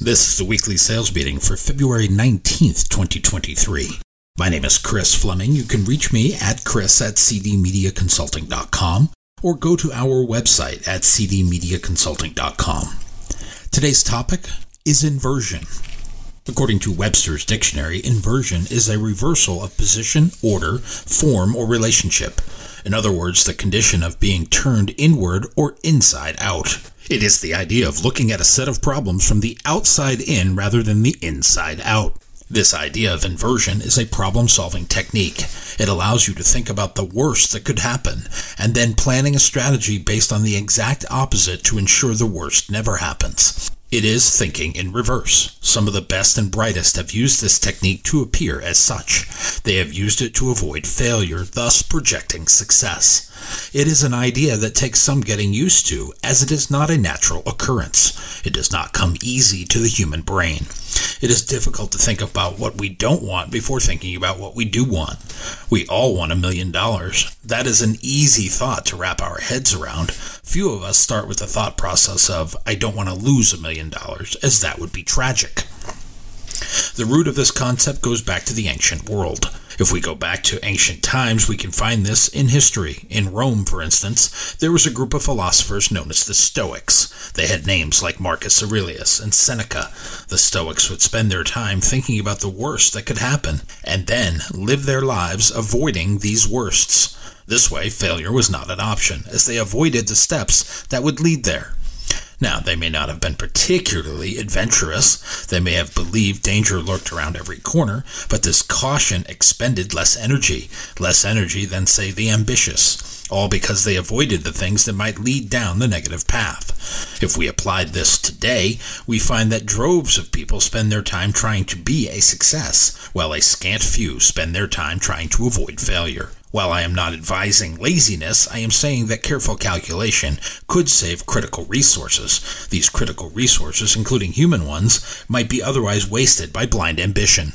This is the weekly sales meeting for February 19th, 2023. My name is Chris Fleming. You can reach me at chris at cdmediaconsulting.com or go to our website at cdmediaconsulting.com. Today's topic is inversion. According to Webster's dictionary, inversion is a reversal of position, order, form, or relationship. In other words, the condition of being turned inward or inside out. It is the idea of looking at a set of problems from the outside in rather than the inside out. This idea of inversion is a problem solving technique. It allows you to think about the worst that could happen and then planning a strategy based on the exact opposite to ensure the worst never happens. It is thinking in reverse. Some of the best and brightest have used this technique to appear as such. They have used it to avoid failure, thus projecting success. It is an idea that takes some getting used to, as it is not a natural occurrence. It does not come easy to the human brain. It is difficult to think about what we don't want before thinking about what we do want. We all want a million dollars. That is an easy thought to wrap our heads around. Few of us start with the thought process of, I don't want to lose a million dollars, as that would be tragic. The root of this concept goes back to the ancient world. If we go back to ancient times, we can find this in history. In Rome, for instance, there was a group of philosophers known as the Stoics. They had names like Marcus Aurelius and Seneca. The Stoics would spend their time thinking about the worst that could happen, and then live their lives avoiding these worsts. This way, failure was not an option, as they avoided the steps that would lead there. Now, they may not have been particularly adventurous. They may have believed danger lurked around every corner, but this caution expended less energy, less energy than, say, the ambitious, all because they avoided the things that might lead down the negative path. If we applied this today, we find that droves of people spend their time trying to be a success, while a scant few spend their time trying to avoid failure. While I am not advising laziness, I am saying that careful calculation could save critical resources. These critical resources, including human ones, might be otherwise wasted by blind ambition.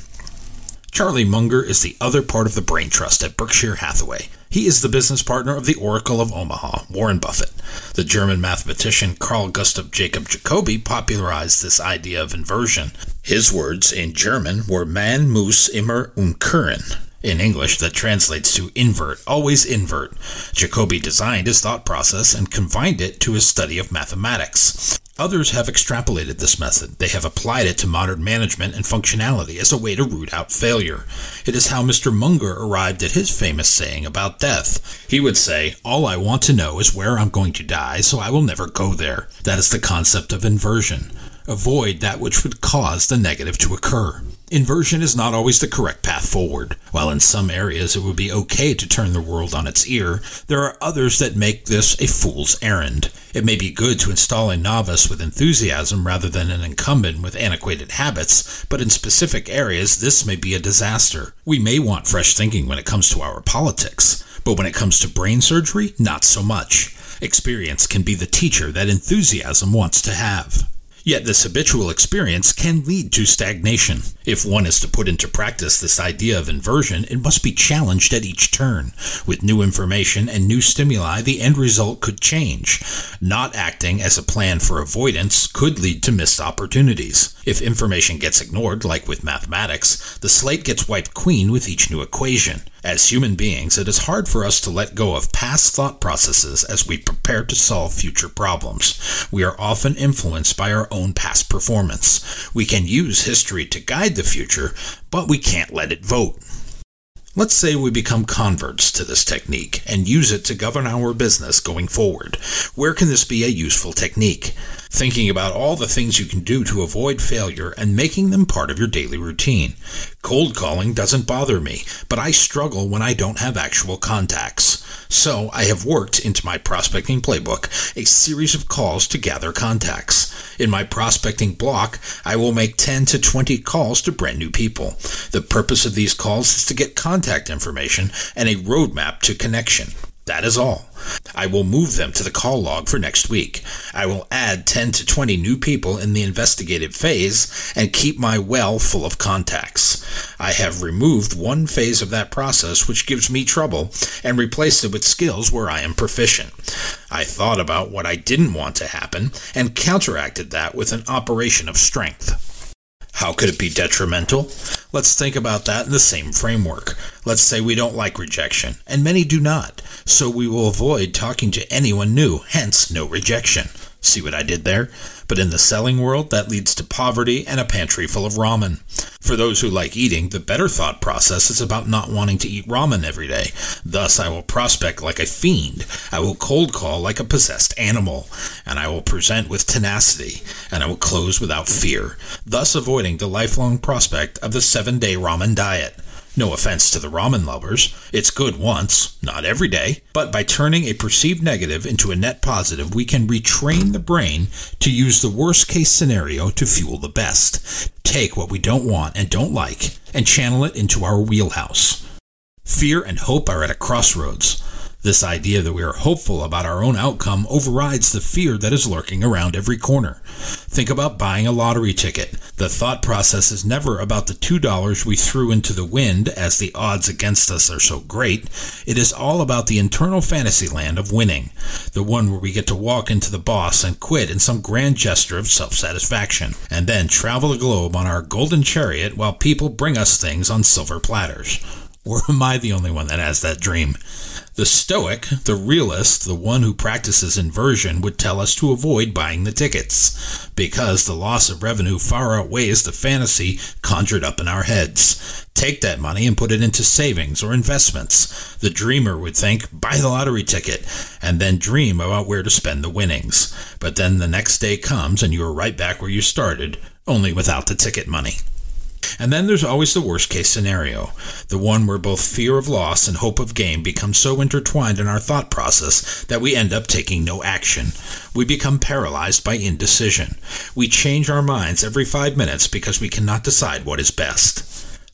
Charlie Munger is the other part of the brain trust at Berkshire Hathaway. He is the business partner of the Oracle of Omaha, Warren Buffett. The German mathematician Carl Gustav Jacob Jacobi popularized this idea of inversion. His words in German were Man muss immer umkehren, in English, that translates to invert, always invert. Jacobi designed his thought process and confined it to his study of mathematics. Others have extrapolated this method. They have applied it to modern management and functionality as a way to root out failure. It is how Mr. Munger arrived at his famous saying about death. He would say, All I want to know is where I'm going to die, so I will never go there. That is the concept of inversion. Avoid that which would cause the negative to occur. Inversion is not always the correct path forward. While in some areas it would be okay to turn the world on its ear, there are others that make this a fool's errand. It may be good to install a novice with enthusiasm rather than an incumbent with antiquated habits, but in specific areas this may be a disaster. We may want fresh thinking when it comes to our politics, but when it comes to brain surgery, not so much. Experience can be the teacher that enthusiasm wants to have. Yet this habitual experience can lead to stagnation. If one is to put into practice this idea of inversion, it must be challenged at each turn. With new information and new stimuli, the end result could change. Not acting as a plan for avoidance could lead to missed opportunities. If information gets ignored, like with mathematics, the slate gets wiped clean with each new equation. As human beings, it is hard for us to let go of past thought processes as we prepare to solve future problems. We are often influenced by our own past performance. We can use history to guide the future, but we can't let it vote. Let's say we become converts to this technique and use it to govern our business going forward. Where can this be a useful technique? Thinking about all the things you can do to avoid failure and making them part of your daily routine. Cold calling doesn't bother me, but I struggle when I don't have actual contacts. So I have worked into my prospecting playbook a series of calls to gather contacts. In my prospecting block, I will make 10 to 20 calls to brand new people. The purpose of these calls is to get contact information and a roadmap to connection. That is all. I will move them to the call log for next week. I will add 10 to 20 new people in the investigative phase and keep my well full of contacts. I have removed one phase of that process which gives me trouble and replaced it with skills where I am proficient. I thought about what I didn't want to happen and counteracted that with an operation of strength. How could it be detrimental? Let's think about that in the same framework. Let's say we don't like rejection, and many do not, so we will avoid talking to anyone new, hence no rejection. See what I did there? But in the selling world, that leads to poverty and a pantry full of ramen. For those who like eating, the better thought process is about not wanting to eat ramen every day. Thus, I will prospect like a fiend. I will cold call like a possessed animal. And I will present with tenacity. And I will close without fear. Thus, avoiding the lifelong prospect of the seven day ramen diet. No offense to the ramen lovers. It's good once, not every day. But by turning a perceived negative into a net positive, we can retrain the brain to use the worst case scenario to fuel the best. Take what we don't want and don't like and channel it into our wheelhouse. Fear and hope are at a crossroads. This idea that we are hopeful about our own outcome overrides the fear that is lurking around every corner. Think about buying a lottery ticket. The thought process is never about the $2 we threw into the wind as the odds against us are so great. It is all about the internal fantasy land of winning, the one where we get to walk into the boss and quit in some grand gesture of self satisfaction, and then travel the globe on our golden chariot while people bring us things on silver platters. Or am I the only one that has that dream? The Stoic, the realist, the one who practices inversion, would tell us to avoid buying the tickets, because the loss of revenue far outweighs the fantasy conjured up in our heads. Take that money and put it into savings or investments. The dreamer would think, buy the lottery ticket, and then dream about where to spend the winnings. But then the next day comes and you are right back where you started, only without the ticket money. And then there's always the worst case scenario, the one where both fear of loss and hope of gain become so intertwined in our thought process that we end up taking no action. We become paralyzed by indecision. We change our minds every five minutes because we cannot decide what is best.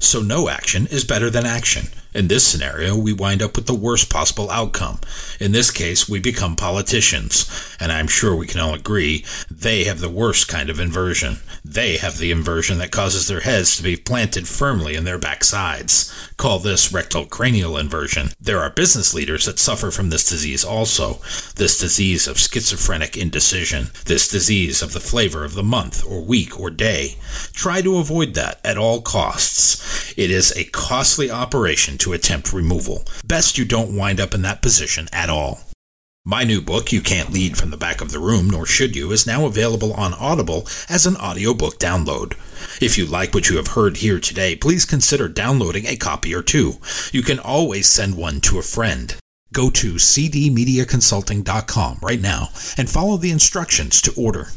So no action is better than action. In this scenario, we wind up with the worst possible outcome. In this case, we become politicians. And I'm sure we can all agree they have the worst kind of inversion. They have the inversion that causes their heads to be planted firmly in their backsides. Call this rectal cranial inversion. There are business leaders that suffer from this disease also. This disease of schizophrenic indecision. This disease of the flavor of the month or week or day. Try to avoid that at all costs. It is a costly operation to attempt removal. Best you don't wind up in that position at all. My new book, You Can't Lead from the Back of the Room, Nor Should You, is now available on Audible as an audiobook download. If you like what you have heard here today, please consider downloading a copy or two. You can always send one to a friend. Go to cdmediaconsulting.com right now and follow the instructions to order.